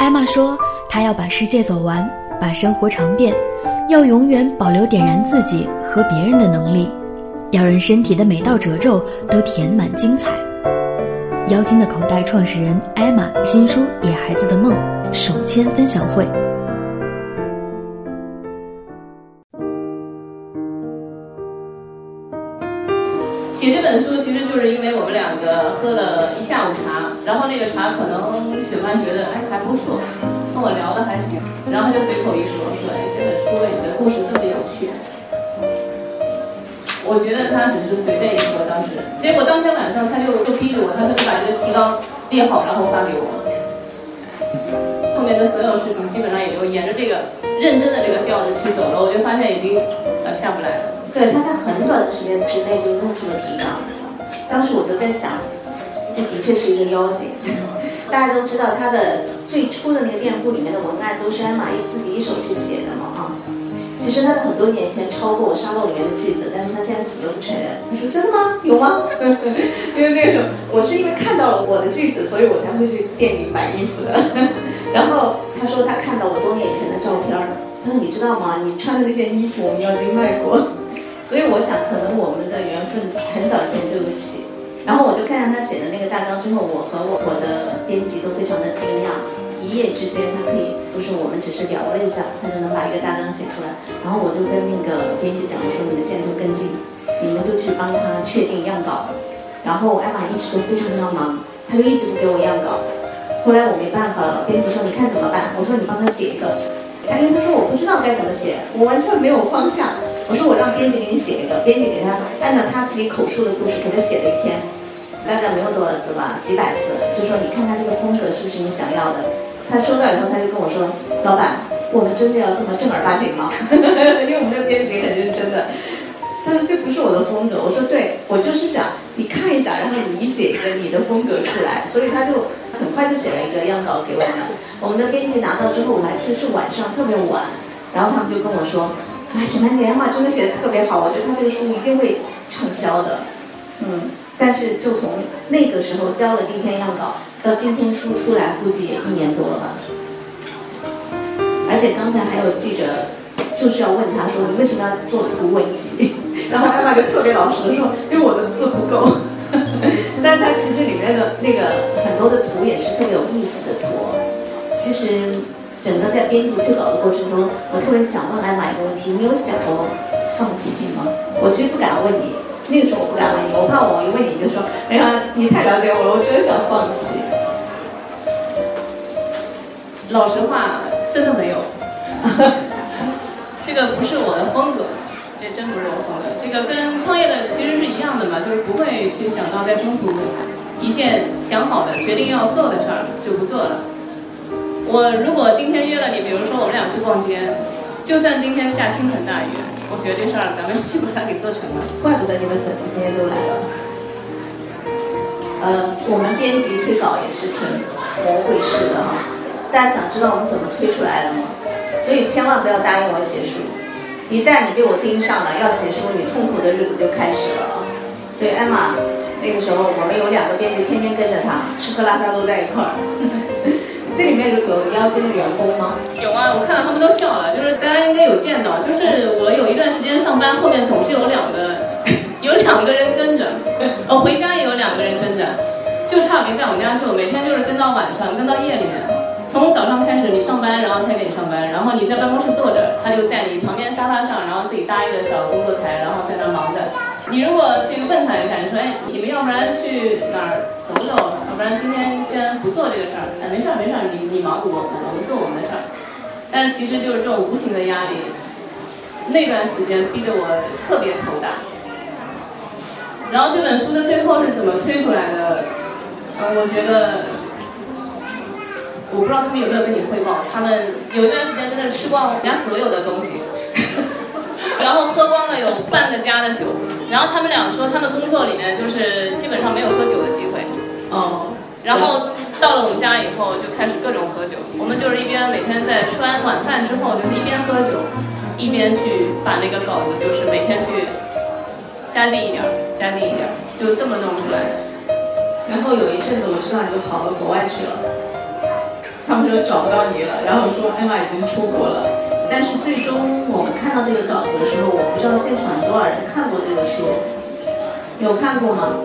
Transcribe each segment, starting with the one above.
艾玛说：“她要把世界走完，把生活尝遍，要永远保留点燃自己和别人的能力，要让身体的每道褶皱都填满精彩。”妖精的口袋创始人艾玛新书《野孩子的梦》首签分享会。写这本书其实就是因为我们两个喝了一下午茶，然后那个茶可能雪曼觉得哎还不错，跟我聊的还行，然后他就随口一说说哎写的书你的故事这么有趣，我觉得他只是随便一说当时，结果当天晚上他就就逼着我，他说你把这个提纲列好，然后发给我。后面的所有事情基本上也就沿着这个认真的这个调子去走了，我就发现已经呃下不来了。对，他在很短的时间之内就弄出了提纲。当时我就在想，这的确是一个妖精。大家都知道，他的最初的那个店铺里面的文案都是艾玛一自己一手去写的嘛，啊。其实他很多年前抄过我沙漏里面的句子，但是他现在死都不承认。他说：“真的吗？有吗？” 因为那个时候，我是因为看到了我的句子，所以我才会去店里买衣服的。然后他说他看到我多年前的照片儿，他说：“你知道吗？你穿的那件衣服我们妖精卖过。”所以我想，可能我们的缘分很早前就有起。然后我就看见他写的那个大纲之后，我和我我的编辑都非常的惊讶。一夜之间，他可以，就是我们只是聊了一下，他就能把一个大纲写出来。然后我就跟那个编辑讲说：“你们现在都跟进，你们就去帮他确定样稿。”然后艾玛一直都非常非常忙，他就一直不给我样稿。后来我没办法了，编辑说：“你看怎么办？”我说：“你帮他写一个。”因为他说我不知道该怎么写，我完全没有方向。我说我让编辑给你写一个，编辑给他按照他自己口述的故事给他写了一篇，大概没有多少字吧，几百字。就说你看他这个风格是不是你想要的？他收到以后他就跟我说，老板，我们真的要这么正儿八经吗？因为我们的编辑很认真的。他说这不是我的风格。我说对，我就是想你看一下，然后你写一个你的风格出来。所以他就很快就写了一个样稿给我们。我们的编辑拿到之后，我还记得是晚上特别晚，然后他们就跟我说。哎，雪曼姐呀嘛，真的写的特别好，我觉得她这个书一定会畅销的。嗯，但是就从那个时候交了第一篇样稿，到今天书出来，估计也一年多了吧。而且刚才还有记者就是要问他说，你为什么要做图文集？然后艾玛就特别老实的说，因为我的字不够。但他其实里面的那个很多的图也是特别有意思的图，其实。整个在编辑催稿的过程中，我特别想问艾玛一个问题：你有想过放弃吗？我其实不敢问你，那个时候我不敢问你，我怕我一问你就说：哎呀，你太了解我了，我真想放弃。老实话，真的没有。这个不是我的风格，这真不是我风格。这个跟创业的其实是一样的嘛，就是不会去想到在中途一件想好的、决定要做的事儿就不做了。我如果今天约了你，比如说我们俩去逛街，就算今天下倾盆大雨，我觉得这事儿咱们去把它给做成了。怪不得你们粉丝今天都来了。呃，我们编辑催稿也是挺魔鬼式的哈，大家想知道我们怎么催出来的吗？所以千万不要答应我写书，一旦你被我盯上了要写书，你痛苦的日子就开始了。所以艾玛那个时候我们有两个编辑天天跟着他，吃喝拉撒都在一块儿。这里面有有妖精的员工吗？有啊，我看到他们都笑了。就是大家应该有见到，就是我有一段时间上班，后面总是有两个，有两个人跟着。哦，回家也有两个人跟着，就差没在我们家住，每天就是跟到晚上，跟到夜里面。从早上开始你上班，然后他给你上班，然后你在办公室坐着，他就在你旁边沙发上，然后自己搭一个小工作台，然后在那忙着。你如果去问他一下，你说哎，你们要不然去哪儿走走？要不然今天先不做这个事儿，哎，没事儿没事儿，你你忙我我们做我们的事儿。但其实就是这种无形的压力，那段时间逼得我特别头大。然后这本书的最后是怎么推出来的？嗯，我觉得。我不知道他们有没有跟你汇报，他们有一段时间真的吃光我家所有的东西，然后喝光了有半个家的酒，然后他们俩说他们工作里面就是基本上没有喝酒的机会，哦，然后到了我们家以后就开始各种喝酒，我们就是一边每天在吃完晚饭之后就是一边喝酒，一边去把那个稿子就是每天去加进一点儿，加进一点儿，就这么弄出来的。然后有一阵子我知道你都跑到国外去了。他们说找不到你了，然后说艾玛已经出国了。但是最终我们看到这个稿子的时候，我不知道现场有多少人看过这个书，有看过吗？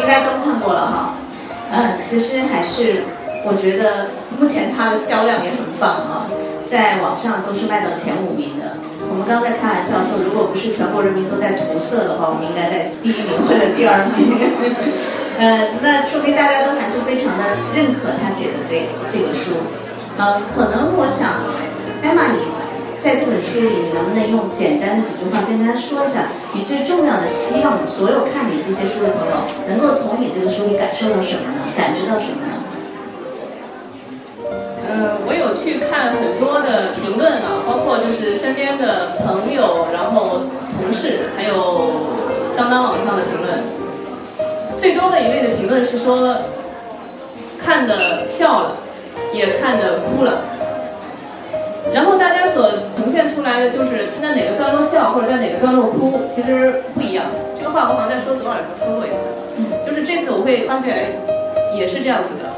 应该都看过了哈。嗯，其实还是我觉得目前它的销量也很棒啊，在网上都是卖到前五名的。我们刚才开玩笑说，如果不是全国人民都在涂色的话，我们应该在第一名或者第二名。嗯，那说明大家都还是非常的认可他写的这这个书。嗯，可能我想，艾玛，你在这本书里，你能不能用简单的几句话跟大家说一下，你最重要的希望所有看你这些书的朋友能够从你这个书里感受到什么呢？感知到什么呢？嗯，我有去看很多的评论啊，包括就是身边的朋友，然后同事，还有当当网上的评论。最终的一类的评论是说，看的笑了，也看的哭了。然后大家所呈现出来的就是在哪个段落笑，或者在哪个段落哭，其实不一样。这个话我好像在说昨晚的时候说过一次，就是这次我会发现，也是这样子的。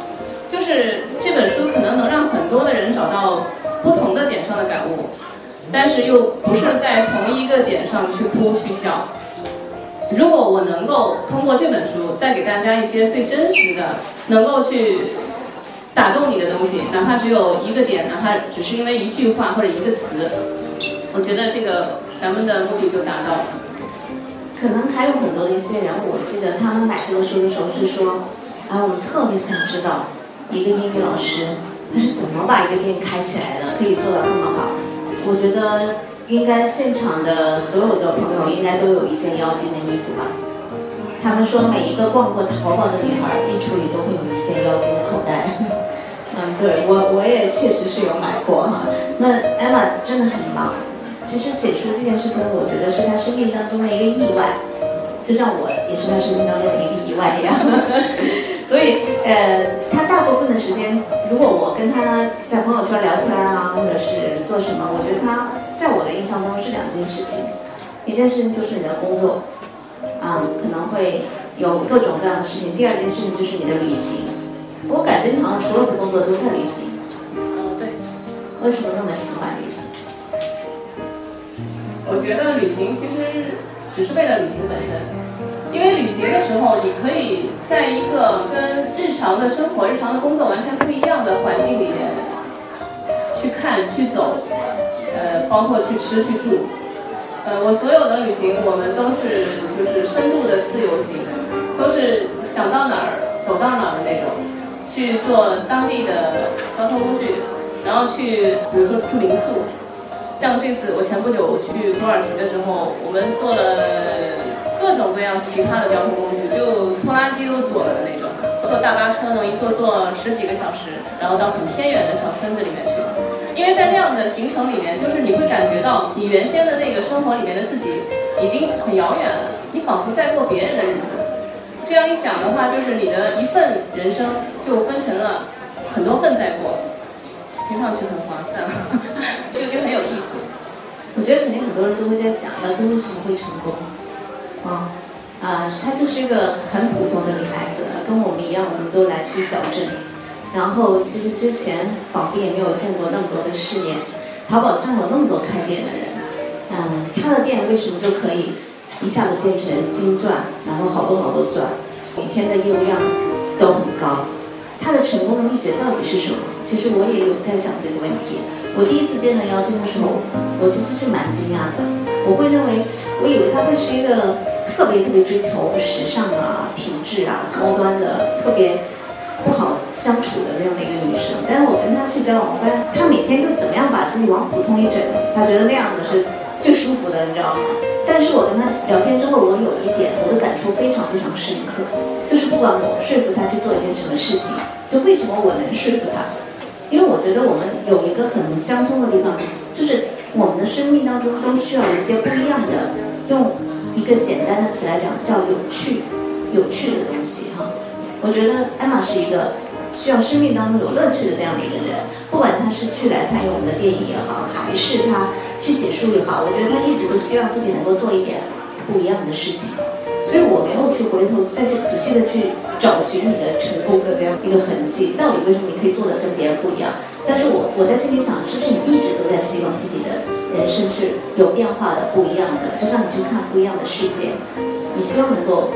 就是这本书可能能让很多的人找到不同的点上的感悟，但是又不是在同一个点上去哭去笑。如果我能够通过这本书带给大家一些最真实的，能够去打动你的东西，哪怕只有一个点，哪怕只是因为一句话或者一个词，我觉得这个咱们的目的就达到了。可能还有很多的一些人，我记得他们买这个书的时候是说，啊，我们特别想知道。一个英语老师，他是怎么把一个店开起来的？可以做到这么好？我觉得应该现场的所有的朋友应该都有一件妖精的衣服吧。他们说每一个逛过淘宝的女孩衣橱里都会有一件妖精的口袋。嗯，对我我也确实是有买过哈。那 Emma 真的很忙。其实写书这件事情，我觉得是他生命当中的一个意外，就像我也是他生命当中的一个意外一样。所以，呃，他大部分的时间，如果我跟他在朋友圈聊天啊，或者是做什么，我觉得他在我的印象中是两件事情，一件事情就是你的工作，啊，可能会有各种各样的事情；第二件事情就是你的旅行。我感觉你好像所有的工作都在旅行。嗯，对。为什么那么喜欢旅行？我觉得旅行其实只是为了旅行本身。因为旅行的时候，你可以在一个跟日常的生活、日常的工作完全不一样的环境里面去看、去走，呃，包括去吃、去住。呃，我所有的旅行，我们都是就是深度的自由行，都是想到哪儿走到哪儿的那种，去做当地的交通工具，然后去比如说住民宿。像这次我前不久去土耳其的时候，我们做了。各种各样奇葩的交通工具，就拖拉机都坐了的那种，坐大巴车呢一坐坐十几个小时，然后到很偏远的小村子里面去。因为在那样的行程里面，就是你会感觉到你原先的那个生活里面的自己已经很遥远了，你仿佛在过别人的日子。这样一想的话，就是你的一份人生就分成了很多份在过，听上去很划算，就就很有意思。我觉得肯定很多人都会在想，要真为什么会成功？啊，啊，她就是一个很普通的女孩子，跟我们一样，我们都来自小镇。然后其实之前仿佛也没有见过那么多的世面，淘宝上有那么多开店的人，嗯，她的店为什么就可以一下子变成金钻，然后好多好多钻，每天的业务量都很高。她的成功的秘诀到底是什么？其实我也有在想这个问题。我第一次见到妖精的时候，我其实是蛮惊讶的。我会认为，我以为她会是一个。特别特别追求时尚啊、品质啊、高端的，特别不好相处的那样的一个女生。但是我跟她去交往，发现她每天就怎么样把自己往普通一整，她觉得那样子是最舒服的，你知道吗？但是我跟他聊天之后，我有一点我的感触非常非常深刻，就是不管我说服他去做一件什么事情，就为什么我能说服他？因为我觉得我们有一个很相通的地方，就是我们的生命当中都需要一些不一样的用。一个简单的词来讲，叫有趣、有趣的东西哈。我觉得艾玛是一个需要生命当中有乐趣的这样的一个人。不管他是去来参与我们的电影也好，还是他去写书也好，我觉得他一直都希望自己能够做一点不一样的事情。所以我没有去回头再去仔细的去找寻你的成功的这样一个痕迹，到底为什么你可以做的跟别人不一样？但是我我在心里想，是不是你一直都在希望自己的人生是有变化的、不一样的？就像你去看不一样的世界，你希望能够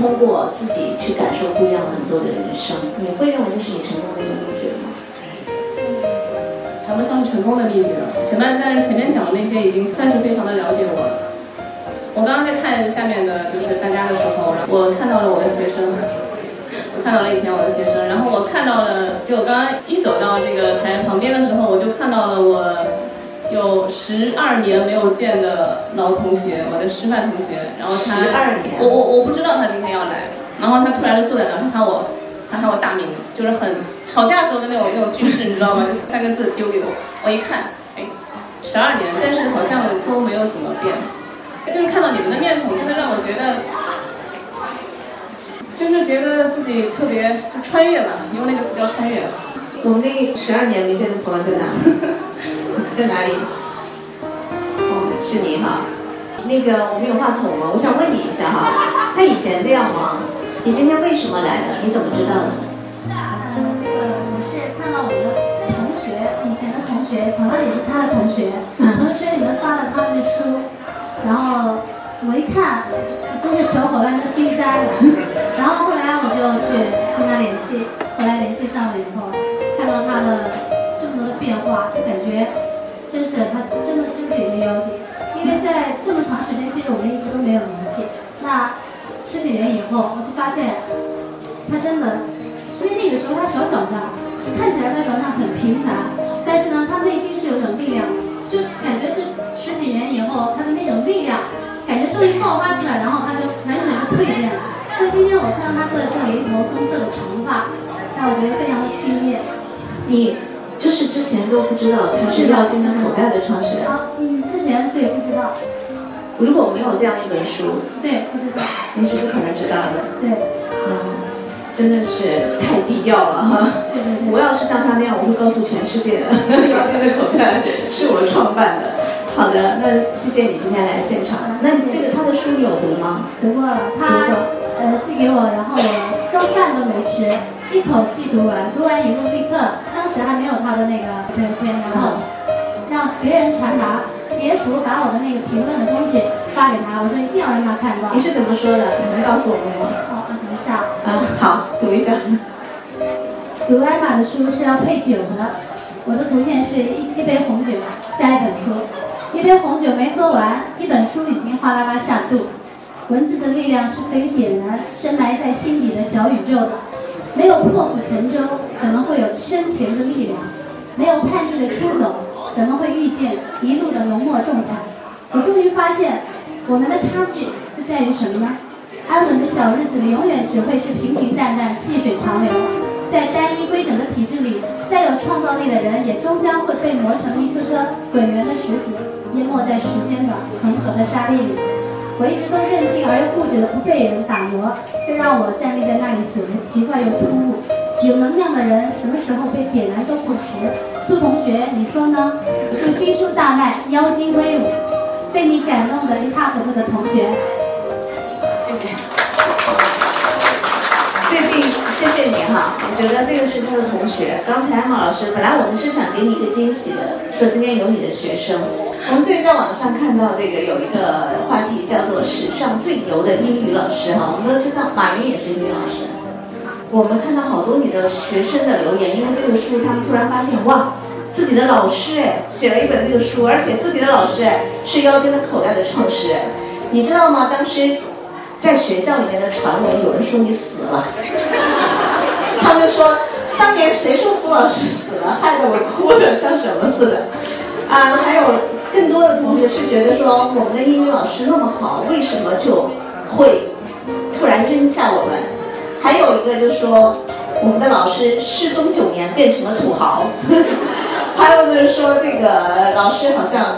通过自己去感受不一样的很多的人生，你会认为这是你成功的一种秘诀？谈不上成功的秘诀了。全班但是前面讲的那些已经算是非常的了解我了。我刚刚在看下面的就是大家的时候，我看到了我的学生，我看到了以前我的学生，然后我看到了，就我刚刚一走到这个台旁边的时候，我就看到了我有十二年没有见的老同学，我的师范同学，然后他十二年，我我我不知道他今天要来，然后他突然就坐在那儿，他喊我，他喊我大名，就是很吵架时候的那种那种句式，你知道吗？三个字丢给我，我一看，哎，十二年，但是好像都没有怎么变。就是看到你们的面孔，真的让我觉得，就是觉得自己特别就穿越吧，用那个词叫穿越。我们那十二年没见的朋友在哪？在哪里？哦，是你哈。那个我们有话筒吗？我想问你一下哈，他以前这样吗？你今天为什么来的？你怎么知道的？嗯，这个我是看到我的同学，以前的同学，同样也是他的同学，同学里面发了他的书。然后我一看，真是小伙伴都惊呆了。然后后来我就去跟他联系，后来联系上了以后，看到他的这么多的变化，就感觉真是他真的就是一个妖精。因为在这么长时间，其实我们一直都没有联系。那十几年以后，我就发现他真的，因为那个时候他小小的，看起来外表上很平凡，但是呢，他内心是有种力量，就感觉这。十几年以后，他的那种力量，感觉终于爆发出来，然后他就完全就蜕变了。所以今天我看到他坐在这里，一头棕色的长发，让我觉得非常的惊艳。你就是之前都不知道他是妖精的口袋的创始人？啊，嗯，之前对不知道。如果没有这样一本书，对，不知道。你是不可能知道的。对。嗯，真的是太低调了哈。对对对。我要是像他那样，我会告诉全世界的，妖精的口袋是我创办的。好的，那谢谢你今天来现场。那这个他的书你有读吗？读过了，他呃寄给我，然后我中饭都没吃，一口气读完。读完以后立刻，当时还没有他的那个朋友圈，然后让别人传达截图，把我的那个评论的东西发给他，我说一定要让他看到。你是怎么说的？你能告诉我们吗？好，等一下。啊，好，读一下。读艾玛的书是要配酒的，我的图片是一一杯红酒加一本书。一杯红酒没喝完，一本书已经哗啦啦下肚。文字的力量是可以点燃深埋在心底的小宇宙的。没有破釜沉舟，怎么会有深情的力量？没有叛逆的出走，怎么会遇见一路的浓墨重彩？我终于发现，我们的差距是在于什么呢？安稳的小日子里，永远只会是平平淡淡、细水长流。在单一规整的体制里，再有创造力的人，也终将会被磨成一颗颗滚圆的石子。淹没在时间的恒河的沙砾里，我一直都任性而又固执的不被人打磨，这让我站立在那里显得奇怪又突兀。有能量的人什么时候被点燃都不迟。苏同学，你说呢？是新书大卖，妖精威武，被你感动的一塌糊涂的同学。谢谢。最近谢谢你哈，我觉得这个是他的同学。刚才哈老师，本来我们是想给你一个惊喜的，说今天有你的学生。我们最近在网上看到这个有一个话题叫做“史上最牛的英语老师”哈，我们都知道马云也是英语老师。我们看到好多你的学生的留言，因为这个书，他们突然发现哇，自己的老师哎写了一本这个书，而且自己的老师哎是妖精的口袋的创始人，你知道吗？当时在学校里面的传闻，有人说你死了，他们说当年谁说苏老师死了，害得我哭的像什么似的啊，还有。更多的同学是觉得说，我们的英语老师那么好，为什么就会突然扔下我们？还有一个就是说，我们的老师失踪九年变成了土豪。还有就是说，这个老师好像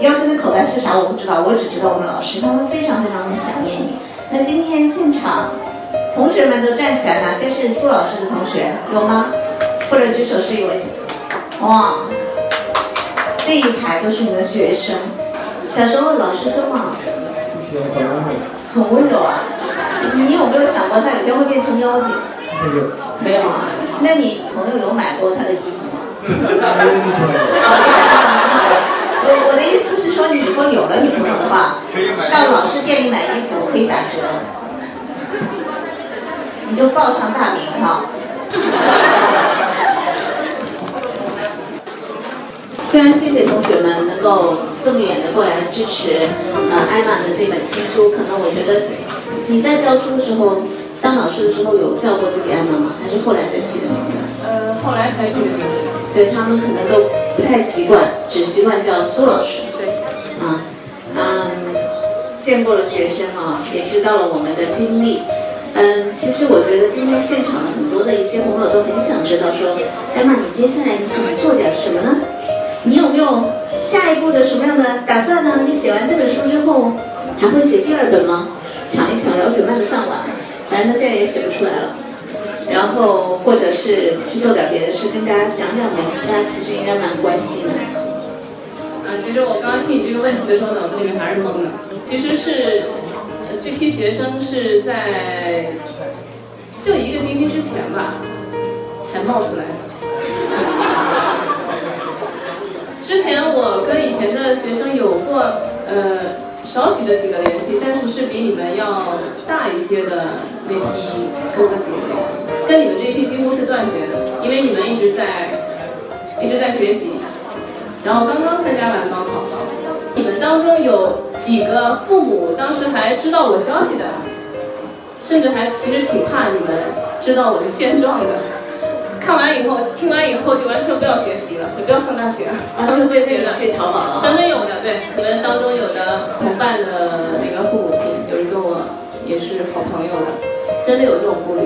妖精的口袋是啥我不知道，我只知道我们老师他们非常非常的想念你。那今天现场同学们都站起来，哪些是苏老师的同学？有吗？或者举手示意我一下。哇！这一排都是你的学生，小时候老师凶吗？很温柔啊。你有没有他有一天会变成妖精？没有。没有啊？那你朋友有买过他的衣服吗？我我的意思是说，你以后有了女朋友的话，到老师店里买衣服可以打折，你就报上大名哈。非常谢谢同学们能够这么远的过来支持呃艾玛的这本新书。可能我觉得你在教书的时候，当老师的时候有叫过自己艾玛吗？还是后来才起的名字？呃，后来才起的名字。对他们可能都不太习惯，只习惯叫苏老师。对。啊，嗯，见过了学生啊，也知道了我们的经历。嗯，其实我觉得今天现场的很多的一些朋友都很想知道，说艾玛，你接下来你想做点什么呢？你有没有下一步的什么样的打算呢？你写完这本书之后，还会写第二本吗？抢一抢饶雪漫的饭碗，反正他现在也写不出来了。然后或者是去做点别的事，跟大家讲讲呗。大家其实应该蛮关心的。啊，其实我刚刚听你这个问题的时候，脑子里面还是懵的。其实是这批学生是在就一个星期之前吧，才冒出来的。之前我跟以前的学生有过呃少许的几个联系，但是是比你们要大一些的那批哥哥姐姐，跟你们这一批几乎是断绝的，因为你们一直在一直在学习，然后刚刚参加完高考，你们当中有几个父母当时还知道我消息的，甚至还其实挺怕你们知道我的现状的。看完以后，听完以后就完全不要学习了，也不要上大学了。啊，就被这个去淘宝了。真的有的，对，你们当中有的同伴的那个父母亲，也是好朋友的，真的有这种顾虑。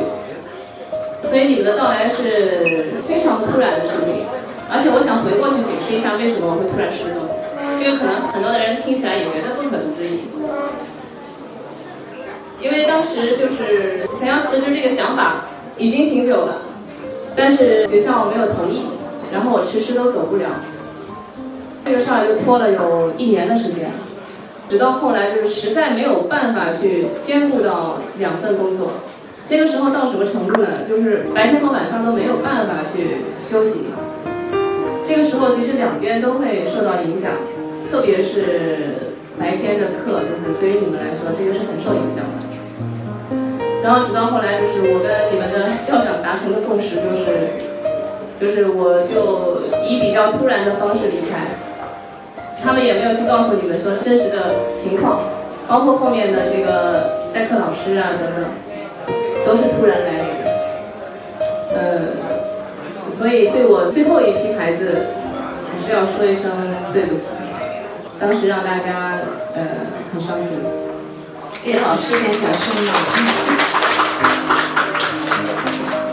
所以你们的到来是非常突然的事情，而且我想回过去解释一下为什么我会突然失踪。这个可能很多的人听起来也觉得不可思议，因为当时就是想要辞职这个想法已经挺久了。但是学校没有同意，然后我迟迟都走不了，这个事儿就拖了有一年的时间，直到后来就是实在没有办法去兼顾到两份工作，那个时候到什么程度呢？就是白天和晚上都没有办法去休息，这个时候其实两边都会受到影响，特别是白天的课，就是对于你们来说，这个是很受影响的。然后直到后来，就是我跟你们的校长达成的共识，就是，就是我就以比较突然的方式离开，他们也没有去告诉你们说真实的情况，包括后面的这个代课老师啊等等，都是突然来临的，呃，所以对我最后一批孩子，还是要说一声对不起，当时让大家呃很伤心。给老师点掌声吧。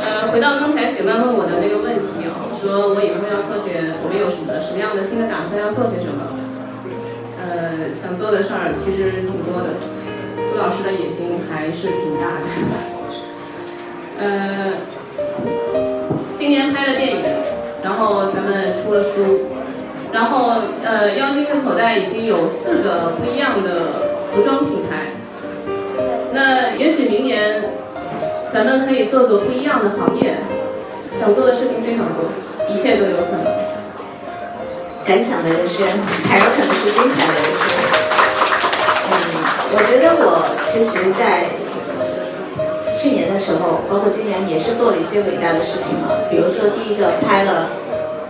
呃，回到刚才雪曼问我的那个问题啊，说我以后要做些，我们有什么什么样的新的打算，要做些什么？呃，想做的事儿其实挺多的，苏老师的野心还是挺大的。呃，今年拍了电影，然后咱们出了书，然后呃，妖精的口袋已经有四个不一样的服装品牌，那也许明年。咱们可以做做不一样的行业，想做的事情非常多，一切都有可能。敢想的人生才有可能是精彩的人生。嗯，我觉得我其实，在去年的时候，包括今年，也是做了一些伟大的事情嘛。比如说，第一个拍了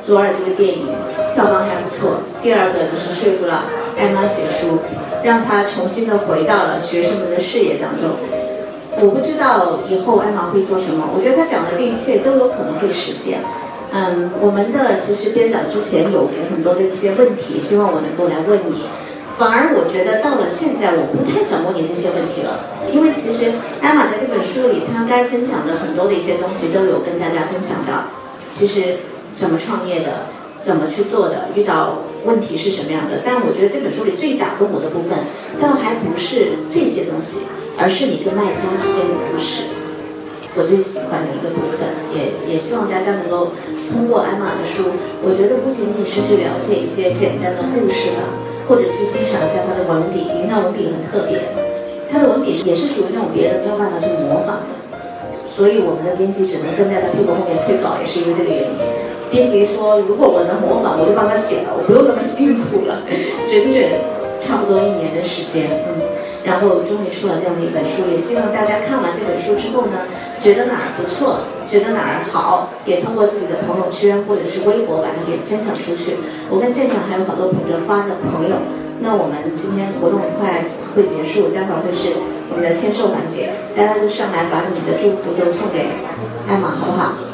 《左耳》这个电影，票房还不错；第二个就是说服了艾玛写书，让她重新的回到了学生们的视野当中。我不知道以后艾玛会做什么，我觉得她讲的这一切都有可能会实现。嗯，我们的其实编导之前有给很多的一些问题，希望我能够来问你。反而我觉得到了现在，我不太想问你这些问题了，因为其实艾玛在这本书里，她该分享的很多的一些东西都有跟大家分享到。其实怎么创业的，怎么去做的，遇到问题是什么样的。但我觉得这本书里最打动我的部分，倒还不是这些东西。而是你跟卖家之间的故事，我最喜欢的一个部分，也也希望大家能够通过艾玛的书，我觉得不仅仅是去了解一些简单的故事吧，或者去欣赏一下他的文笔，因为她文笔很特别。他的文笔也是属于那种别人没有办法去模仿的，所以我们的编辑只能跟在他屁股后面催稿，也是因为这个原因。编辑说，如果我能模仿，我就帮他写了，我不用那么辛苦了，整整差不多一年的时间，嗯。然后终于出了这样的一本书，也希望大家看完这本书之后呢，觉得哪儿不错，觉得哪儿好，也通过自己的朋友圈或者是微博把它给分享出去。我跟现场还有好多捧着花的朋友，那我们今天活动很快会结束，待会儿会是我们的签售环节，大家都上来把你们的祝福都送给艾玛，好不好？